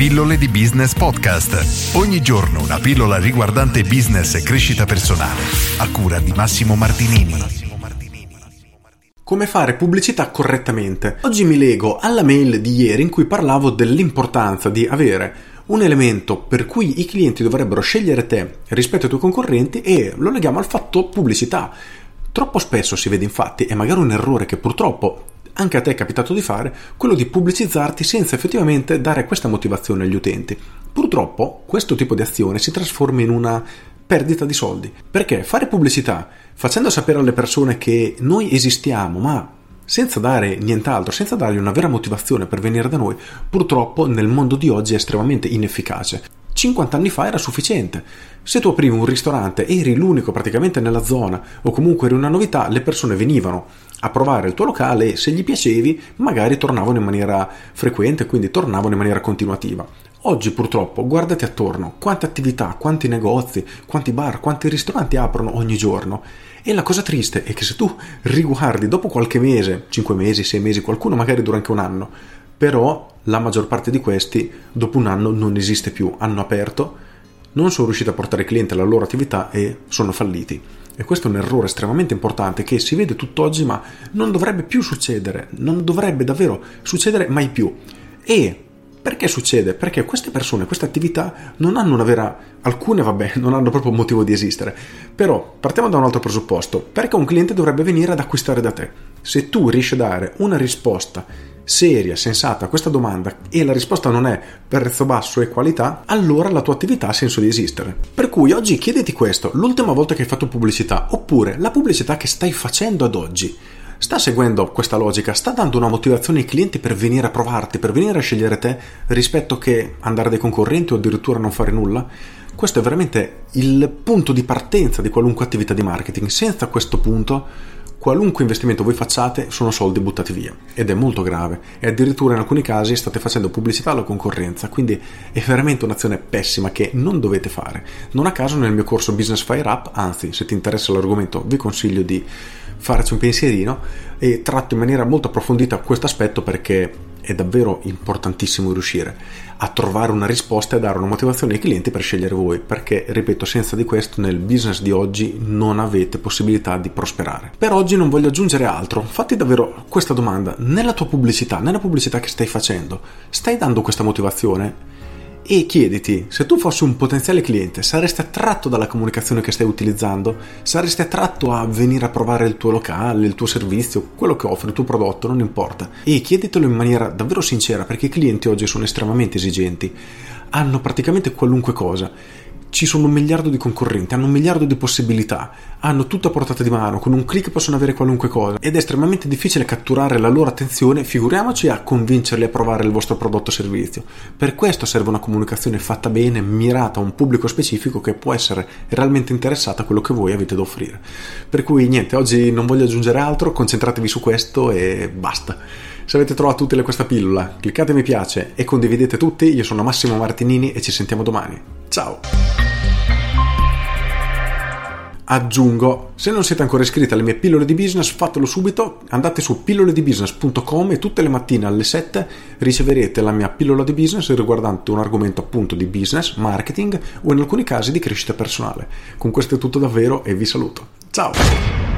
Pillole di Business Podcast. Ogni giorno una pillola riguardante business e crescita personale. A cura di Massimo Martinini. Come fare pubblicità correttamente? Oggi mi lego alla mail di ieri in cui parlavo dell'importanza di avere un elemento per cui i clienti dovrebbero scegliere te rispetto ai tuoi concorrenti e lo leghiamo al fatto pubblicità. Troppo spesso si vede infatti, e magari un errore che purtroppo anche a te è capitato di fare, quello di pubblicizzarti senza effettivamente dare questa motivazione agli utenti. Purtroppo questo tipo di azione si trasforma in una perdita di soldi. Perché fare pubblicità facendo sapere alle persone che noi esistiamo, ma senza dare nient'altro, senza dargli una vera motivazione per venire da noi, purtroppo nel mondo di oggi è estremamente inefficace. 50 anni fa era sufficiente. Se tu aprivi un ristorante e eri l'unico praticamente nella zona o comunque eri una novità, le persone venivano a provare il tuo locale e se gli piacevi magari tornavano in maniera frequente, quindi tornavano in maniera continuativa. Oggi purtroppo guardati attorno, quante attività, quanti negozi, quanti bar, quanti ristoranti aprono ogni giorno. E la cosa triste è che se tu riguardi dopo qualche mese, 5 mesi, 6 mesi, qualcuno magari dura anche un anno, però la maggior parte di questi dopo un anno non esiste più, hanno aperto, non sono riusciti a portare clienti alla loro attività e sono falliti. E questo è un errore estremamente importante che si vede tutt'oggi ma non dovrebbe più succedere, non dovrebbe davvero succedere mai più. E perché succede? Perché queste persone, queste attività non hanno una vera, alcune vabbè, non hanno proprio motivo di esistere. Però partiamo da un altro presupposto. Perché un cliente dovrebbe venire ad acquistare da te? Se tu riesci a dare una risposta seria, sensata a questa domanda e la risposta non è prezzo basso e qualità, allora la tua attività ha senso di esistere. Per cui oggi chiediti questo, l'ultima volta che hai fatto pubblicità, oppure la pubblicità che stai facendo ad oggi, sta seguendo questa logica, sta dando una motivazione ai clienti per venire a provarti, per venire a scegliere te rispetto che andare dai concorrenti o addirittura non fare nulla? Questo è veramente il punto di partenza di qualunque attività di marketing. Senza questo punto qualunque investimento voi facciate sono soldi buttati via. Ed è molto grave. E addirittura in alcuni casi state facendo pubblicità alla concorrenza. Quindi è veramente un'azione pessima che non dovete fare. Non a caso nel mio corso Business Fire Up anzi se ti interessa l'argomento vi consiglio di farci un pensierino e tratto in maniera molto approfondita questo aspetto perché è davvero importantissimo riuscire a trovare una risposta e dare una motivazione ai clienti per scegliere voi, perché, ripeto, senza di questo nel business di oggi non avete possibilità di prosperare. Per oggi non voglio aggiungere altro, fatti davvero questa domanda, nella tua pubblicità, nella pubblicità che stai facendo, stai dando questa motivazione? E chiediti se tu fossi un potenziale cliente saresti attratto dalla comunicazione che stai utilizzando? Saresti attratto a venire a provare il tuo locale il tuo servizio quello che offri il tuo prodotto non importa. E chieditelo in maniera davvero sincera perché i clienti oggi sono estremamente esigenti. Hanno praticamente qualunque cosa ci sono un miliardo di concorrenti, hanno un miliardo di possibilità, hanno tutto a portata di mano, con un clic possono avere qualunque cosa ed è estremamente difficile catturare la loro attenzione, figuriamoci a convincerli a provare il vostro prodotto o servizio. Per questo serve una comunicazione fatta bene, mirata a un pubblico specifico che può essere realmente interessato a quello che voi avete da offrire. Per cui niente, oggi non voglio aggiungere altro, concentratevi su questo e basta. Se avete trovato utile questa pillola, cliccate mi piace e condividete tutti. Io sono Massimo Martinini e ci sentiamo domani. Ciao! Aggiungo, se non siete ancora iscritti alle mie pillole di business, fatelo subito, andate su pilloledibusiness.com e tutte le mattine alle 7 riceverete la mia pillola di business riguardante un argomento appunto di business, marketing o in alcuni casi di crescita personale. Con questo è tutto davvero e vi saluto. Ciao!